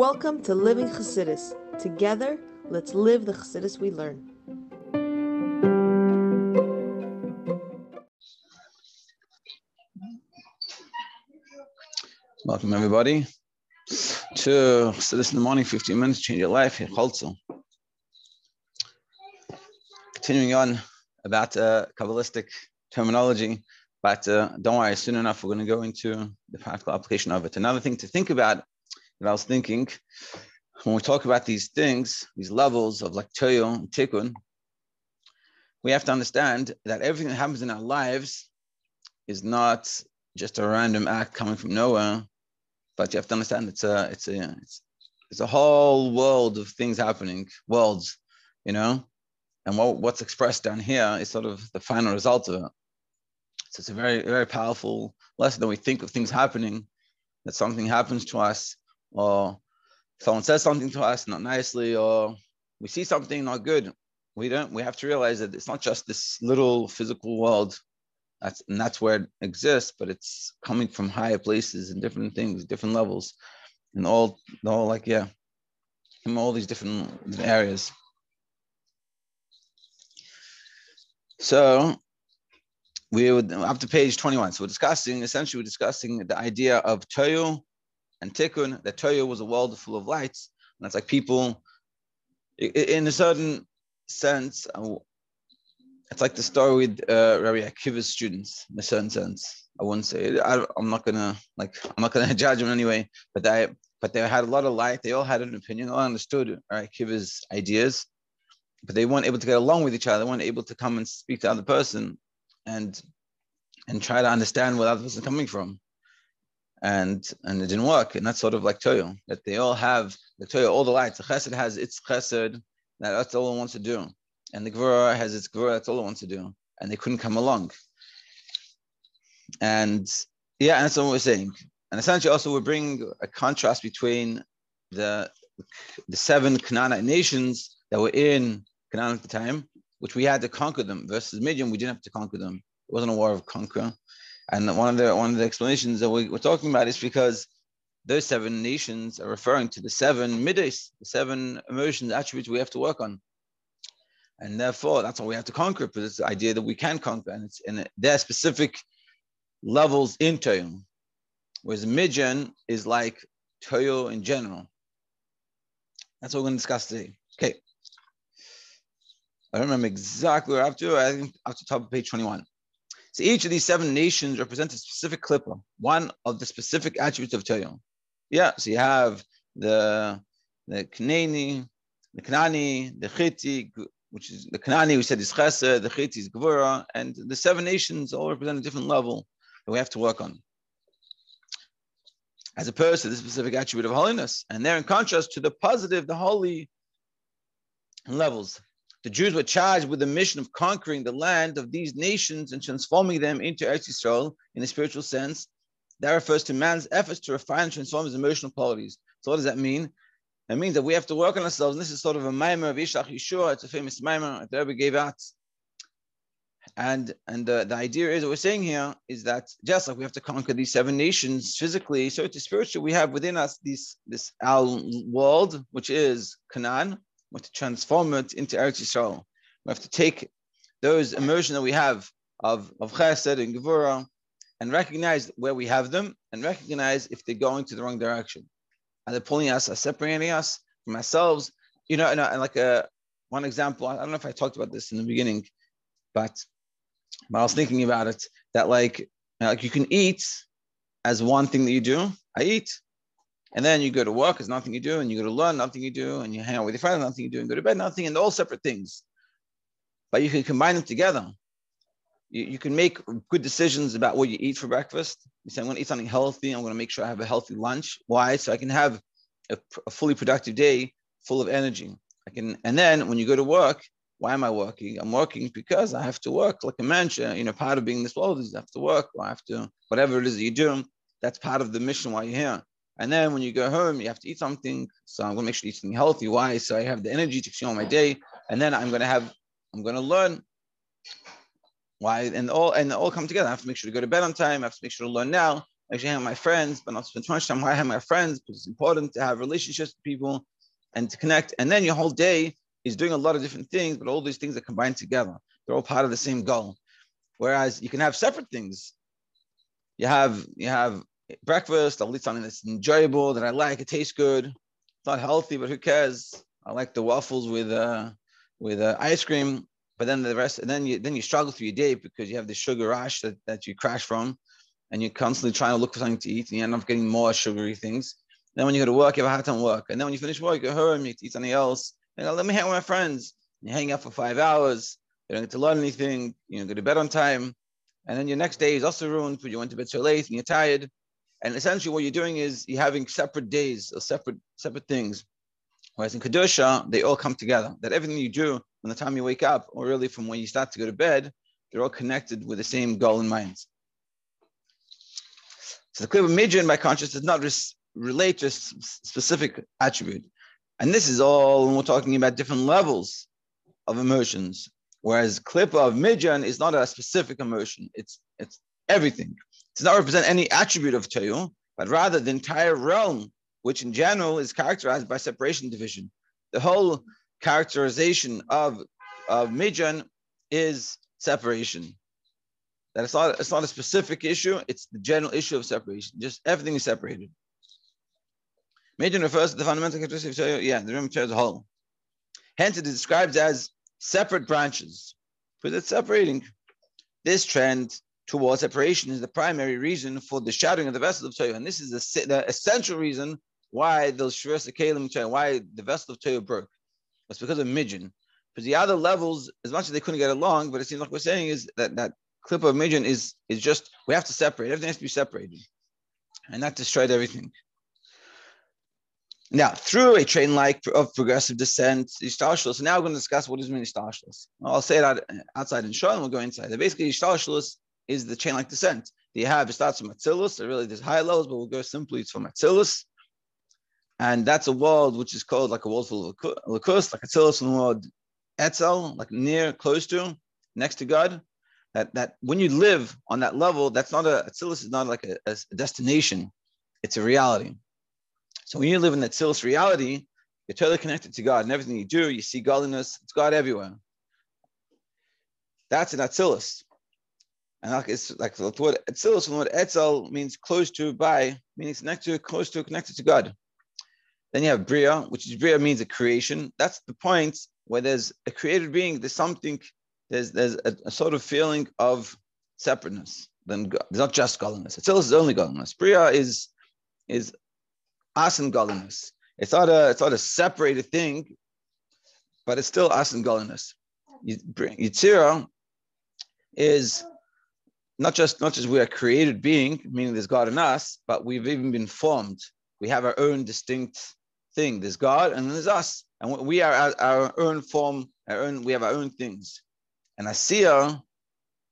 Welcome to Living Chassidus. Together, let's live the Chassidus we learn. Welcome everybody to Chassidus in the morning, 15 minutes, change your life, here. Continuing on about uh, Kabbalistic terminology, but uh, don't worry, soon enough we're going to go into the practical application of it. Another thing to think about I was thinking, when we talk about these things, these levels of like Toyo and Tikkun, we have to understand that everything that happens in our lives is not just a random act coming from nowhere, but you have to understand it's a it's a it's, it's a whole world of things happening, worlds, you know, and what, what's expressed down here is sort of the final result of it. So it's a very very powerful lesson that we think of things happening, that something happens to us, or someone says something to us not nicely, or we see something not good. We don't. We have to realize that it's not just this little physical world that's and that's where it exists, but it's coming from higher places and different things, different levels, and all, all like yeah, from all these different areas. So we would up to page 21. So we're discussing essentially we're discussing the idea of toyu and tikkun. That toyu was a world full of lights, and it's like people in a certain sense it's like the story with uh, Rabbi Akiva's students in a certain sense. I wouldn't say I, am not gonna like I'm not gonna judge them anyway, but they but they had a lot of light. They all had an opinion. All understood Rabbi Akiva's ideas, but they weren't able to get along with each other. They weren't able to come and speak to the other person, and and try to understand where the other person coming from. And and it didn't work. And that's sort of like Toyo, that they all have the Toyo, all the lights. The Chesed has its Chesed. That that's all it wants to do and the Gvura has its Gvura, that's all it wants to do. And they couldn't come along. And yeah, and that's what we're saying. And essentially also we're bringing a contrast between the the seven Canaanite nations that were in Canaan at the time, which we had to conquer them, versus Midian, we didn't have to conquer them. It wasn't a war of conquer. And one of the one of the explanations that we, are talking about is because those seven nations are referring to the seven middos, the seven emotions, attributes we have to work on. And therefore, that's what we have to conquer, but it's the idea that we can conquer, and it's in their specific levels in Toyo. Whereas Midian is like Toyo in general. That's what we're going to discuss today. Okay. I don't remember exactly where to. I think to top of page 21. So each of these seven nations represent a specific klippa, one of the specific attributes of Toyo. Yeah, so you have the the Kanani, the Kanani, the Chiti, which is the Kanani, we said is Chesed, the Chit is Gvura, and the seven nations all represent a different level that we have to work on. As opposed to the specific attribute of holiness. And they're in contrast to the positive, the holy levels. The Jews were charged with the mission of conquering the land of these nations and transforming them into Eretz Yisrael in a spiritual sense. That refers to man's efforts to refine and transform his emotional qualities. So what does that mean? It means that we have to work on ourselves. And this is sort of a maamar of Yishlach Yeshua. It's a famous maamar that the Rebbe gave out. And and the, the idea is what we're saying here is that just like we have to conquer these seven nations physically, so to spiritual, we have within us this this our world, which is Canaan. We have to transform it into Eretz Yisrael. We have to take those emotions that we have of, of chesed and gevura and recognize where we have them and recognize if they're going to the wrong direction and they're pulling us, are separating us from ourselves. You know, and, and like a one example, I don't know if I talked about this in the beginning, but, but I was thinking about it that like like you can eat as one thing that you do. I eat, and then you go to work, there's nothing you do, and you go to learn, nothing you do, and you hang out with your friends, nothing you do, and go to bed, nothing, and all separate things. But you can combine them together. You, you can make good decisions about what you eat for breakfast. You say, I'm going to eat something healthy. I'm going to make sure I have a healthy lunch. Why? So I can have a, a fully productive day full of energy. I can, and then when you go to work, why am I working? I'm working because I have to work like a man. You know, part of being this world is you have to work. Or I have to, whatever it is that you do, that's part of the mission while you're here. And then when you go home, you have to eat something. So I'm going to make sure you eat something healthy. Why? So I have the energy to continue on my day. And then I'm going to have, I'm going to learn why? And all and all come together. I have to make sure to go to bed on time. I have to make sure to learn now. I actually hang my friends, but not spend too much time where I have my friends because it's important to have relationships with people and to connect. And then your whole day is doing a lot of different things, but all these things are combined together. They're all part of the same goal. Whereas you can have separate things. You have you have breakfast, I'll eat something that's enjoyable, that I like, it tastes good. It's not healthy, but who cares? I like the waffles with uh with uh, ice cream. But then the rest, and then you then you struggle through your day because you have the sugar rush that, that you crash from, and you're constantly trying to look for something to eat, and you end up getting more sugary things. Then when you go to work, you have a hard time work. And then when you finish work, you go home, you eat something else. You know, let me hang with my friends. You hang out for five hours. You don't get to learn anything. You don't go to bed on time. And then your next day is also ruined because you went to bed so late and you're tired. And essentially what you're doing is you're having separate days or separate separate things. Whereas in Kedusha, they all come together. That everything you do from the time you wake up, or really from when you start to go to bed, they're all connected with the same goal in mind. So the clear Midian by conscious does not res- relate to a specific attribute. And this is all when we're talking about different levels of emotions. Whereas clip of Midian is not a specific emotion, it's it's everything. Does not represent any attribute of Toyu, but rather the entire realm, which in general is characterized by separation division. The whole characterization of, of Midian is separation. That it's not, it's not a specific issue, it's the general issue of separation. Just everything is separated. Midian refers to the fundamental characteristic of yeah, the rim as a whole. Hence, it is described as separate branches, because it's separating. This trend towards separation is the primary reason for the shattering of the vessel of Torah. And this is the, the essential reason why those keilim, why the vessel of Torah broke. It's because of Midian. Because the other levels, as much as they couldn't get along, but it seems like we're saying is that that clip of Midian is, is just, we have to separate. Everything has to be separated. And that destroyed everything. Now, through a train like of progressive descent, Hishtalshelus, now we're going to discuss what does mean Hishtalshelus. I'll say it outside in and we'll go inside. Basically, Hishtalshelus is the chain like descent. You have, it starts from Atzilus, so really there's high levels, but we'll go simply, it's from Atzilus. And that's a world which is called like a world full of Elokus, like Atzilus and the word Etzel, like near, close to, next to God. That, that when you live on that level, that's not a, Atzilus is not like a, a destination, it's a reality. So when you live in that Tzilis reality, you're totally connected to God. And everything you do, you see godliness. It's God everywhere. That's an Atzilus. And like it's like the word Atzilus from the word Etzel means close to, by, meaning it's next to, close to, connected to God. Then you have Bria, which is Bria means a creation. That's the point where there's a created being, there's something, there's there's a, a sort of feeling of separateness. Then. There's not just godliness. Atzilus is only godliness. Bria is is asin godliness. It's not a it's not a separated thing, but it's still asin godliness. Yitzira is not just not just we are created being, meaning there's God in us, but we've even been formed. We have our own distinct thing. There's God and there's us, and we are our, our own form. Our own we have our own things. And Asiya,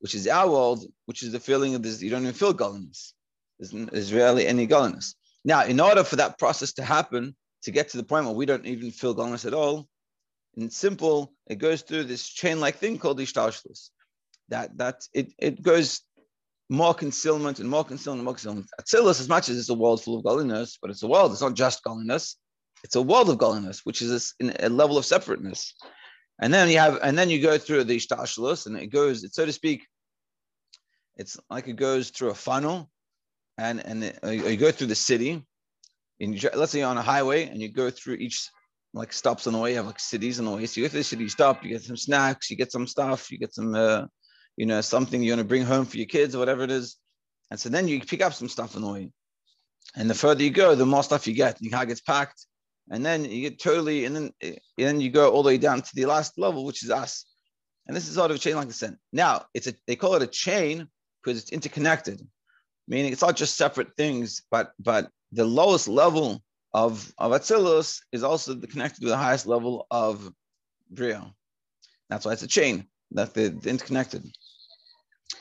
which is our world, which is the feeling of this, you don't even feel godliness. There's, there's rarely any godliness. Now, in order for that process to happen, to get to the point where we don't even feel godliness at all, in simple, it goes through this chain-like thing called hishtalshelus. That that it, it goes more concealment and more concealment and more concealment. Atzilus, as much as it's a world full of godliness, but it's a world, it's not just godliness, it's a world of godliness, which is a, a level of separateness. And then you have, and then you go through the hishtalshelus, and it goes, it's, so to speak, it's like it goes through a funnel, and and it, you go through the city. And you, let's say you're on a highway and you go through each like stops on the way. You have like cities on the way. So you go to the city, you stop, you get some snacks, you get some stuff, you get some, uh, you know, something you want to bring home for your kids or whatever it is. And so then you pick up some stuff the way. And the further you go, the more stuff you get. Your car gets packed, and then you get totally, and then and then you go all the way down to the last level, which is us. And this is sort of a chain like descent. Now it's a they call it a chain because it's interconnected meaning it's not just separate things, but but the lowest level of of Atzilus is also connected to the highest level of Bria. That's why it's a chain that they're interconnected.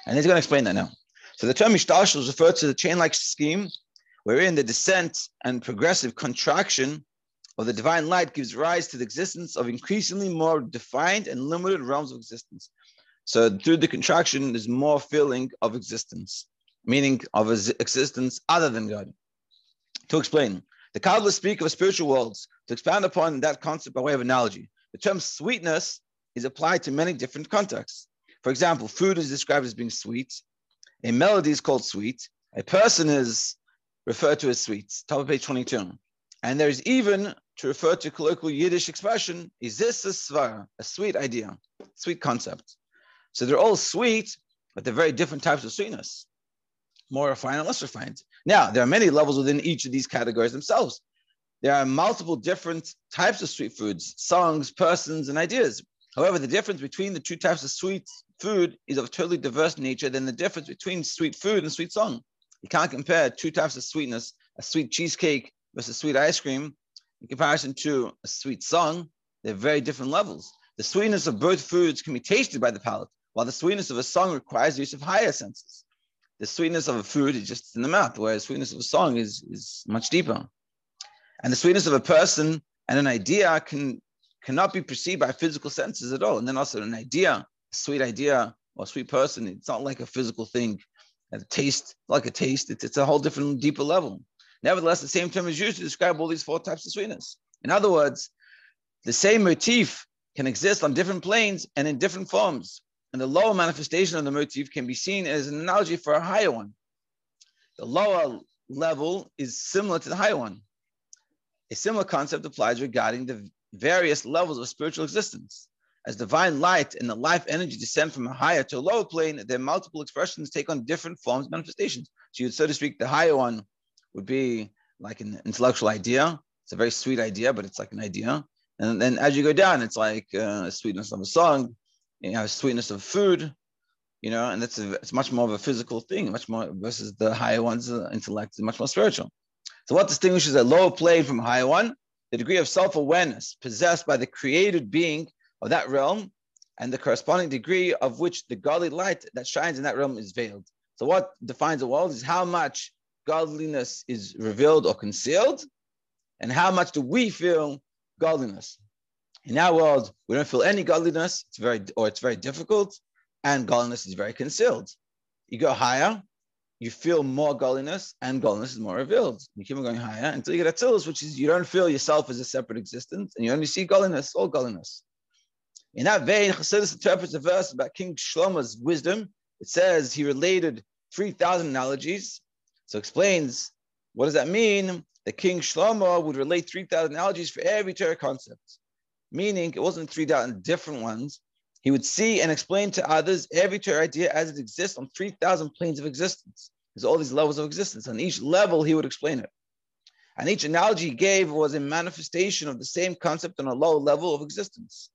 And he's going to explain that now. So the term Ishtalshel is referred to the chain-like scheme wherein the descent and progressive contraction of the divine light gives rise to the existence of increasingly more defined and limited realms of existence. So through the contraction, there's more feeling of existence meaning of existence other than God. To explain, the Kabbalists speak of spiritual worlds. To expand upon that concept by way of analogy, the term sweetness is applied to many different contexts. For example, food is described as being sweet, a melody is called sweet, a person is referred to as sweet, top of page 22. And there's even, to refer to colloquial Yiddish expression, is this a svara, a sweet idea, sweet concept. So they're all sweet, but they're very different types of sweetness, more refined and less refined. Now, there are many levels within each of these categories themselves. There are multiple different types of sweet foods, songs, persons, and ideas. However, the difference between the two types of sweet food is of a totally diverse nature than the difference between sweet food and sweet song. You can't compare two types of sweetness, a sweet cheesecake versus sweet ice cream, in comparison to a sweet song. They're very different levels. The sweetness of both foods can be tasted by the palate, while the sweetness of a song requires use of higher senses. The sweetness of a food is just in the mouth, whereas sweetness of a song is, is much deeper. And the sweetness of a person and an idea can cannot be perceived by physical senses at all. And then also an idea, a sweet idea or a sweet person, it's not like a physical thing. A taste, like a taste, it's, it's a whole different, deeper level. Nevertheless, the same term is used to describe all these four types of sweetness. In other words, the same motif can exist on different planes and in different forms. And the lower manifestation of the motif can be seen as an analogy for a higher one. The lower level is similar to the higher one. A similar concept applies regarding the various levels of spiritual existence. As divine light and the life energy descend from a higher to a lower plane, their multiple expressions take on different forms, and manifestations. So, you'd, so to speak, the higher one would be like an intellectual idea. It's a very sweet idea, but it's like an idea. And then as you go down, it's like uh, sweetness of a song, you know, a sweetness of food, you know, and that's a, it's much more of a physical thing, much more versus the higher one's uh, intellect is much more spiritual. So what distinguishes a lower plane from a higher one? The degree of self-awareness possessed by the created being of that realm and the corresponding degree of which the godly light that shines in that realm is veiled. So what defines a world is how much godliness is revealed or concealed, and how much do we feel godliness? In our world, we don't feel any godliness. It's very or it's very difficult, and godliness is very concealed. You go higher, you feel more godliness, and godliness is more revealed. You keep on going higher until you get Atzilus, which is you don't feel yourself as a separate existence, and you only see godliness, all godliness. In that vein, Chassidus interprets a verse about King Shlomo's wisdom. It says he related 3,000 analogies so explains what does that mean? The king Shlomo would relate 3,000 analogies for every Torah concept, meaning it wasn't 3,000 different ones. He would see and explain to others every Torah idea as it exists on 3,000 planes of existence. There's all these levels of existence. On each level, he would explain it. And each analogy he gave was a manifestation of the same concept on a low level of existence.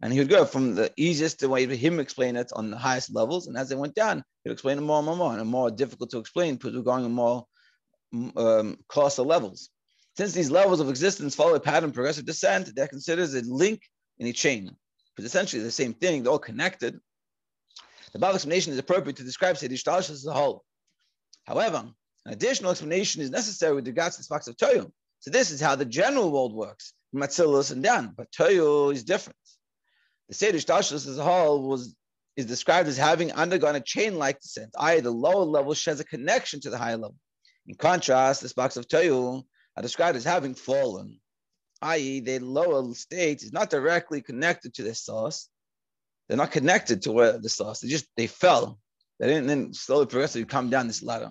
And he would go from the easiest way to him explain it on the highest levels. And as they went down, he'd explain it more and more, and more, and more difficult to explain because we're going on more um, closer levels. Since these levels of existence follow a pattern of progressive descent, that considers a link in a chain. Because essentially the same thing, they're all connected. The above explanation is appropriate to describe Seder Shtalish as a whole. However, an additional explanation is necessary with regards to the sparks of Toyu. So this is how the general world works, from Atzilus and Dan, but Toyu is different. The Seder Shtalish as a whole was is described as having undergone a chain-like descent, i.e., the lower level shares a connection to the higher level. In contrast, the sparks of Toyu are described as having fallen, i.e., the lower state is not directly connected to the source. They're not connected to where the source. They just they fell. They didn't then slowly progressively come down this ladder.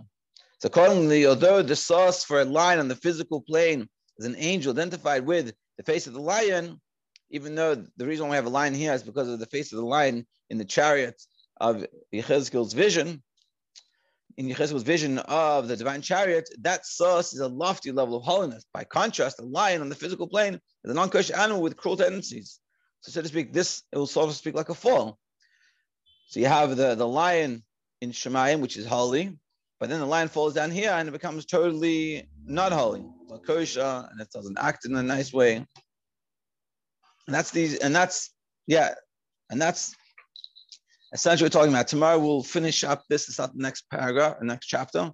So accordingly, although the source for a line on the physical plane is an angel identified with the face of the lion, even though the reason we have a lion here is because of the face of the lion in the chariot of Yechezkel's vision, in Yechezkel's vision of the divine chariot, that source is a lofty level of holiness. By contrast, a lion on the physical plane is a non-kosher animal with cruel tendencies. So, so to speak, this it will sort of speak like a fall. So you have the, the lion in Shemayim, which is holy, but then the lion falls down here and it becomes totally not holy. Not kosher and it doesn't act in a nice way. And that's these, and that's yeah, and that's essentially we're talking about. Tomorrow we'll finish up this. It's not the next paragraph, the next chapter.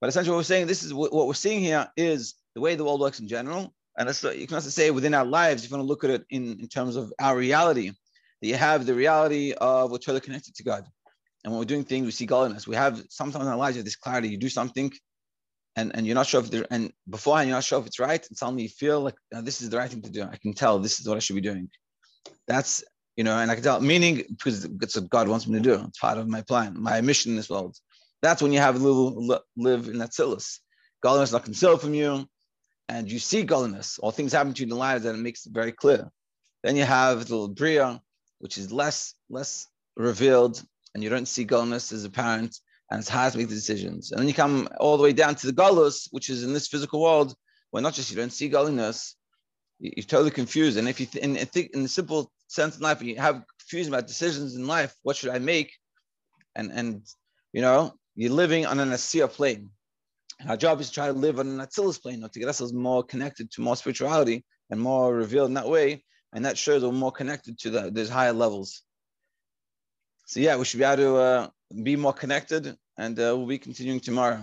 But essentially what we're saying, this is what, we're seeing here is the way the world works in general. And it's, you can also say within our lives, if you want to look at it in, in terms of our reality, that you have the reality of we're totally connected to God. And when we're doing things, we see godliness. We have sometimes in our lives, you have this clarity. You do something, and, and you're not sure if there, and beforehand you're not sure if it's right. And suddenly you feel like this is the right thing to do. I can tell this is what I should be doing. That's you know, and I can tell meaning because it's what God wants me to do. It's part of my plan, my mission in this world. That's when you have a little live in that silus. Godliness is not concealed from you, and you see godliness. All things happen to you in the lives that it makes it very clear. Then you have the little bria, which is less less revealed, and you don't see godliness as apparent, and it's hard to make the decisions. And then you come all the way down to the galus, which is in this physical world, where not just you don't see godliness, you're totally confused. And if you th- in, think in the simple sense in life, and you have confusion about decisions in life, what should I make? And and you know, you're living on an Asiya plane. And our job is to try to live on an Atzilus plane, or to get ourselves more connected to more spirituality and more revealed in that way. And that shows we're more connected to the, those higher levels. So yeah, we should be able to uh, be more connected, and uh, we'll be continuing tomorrow.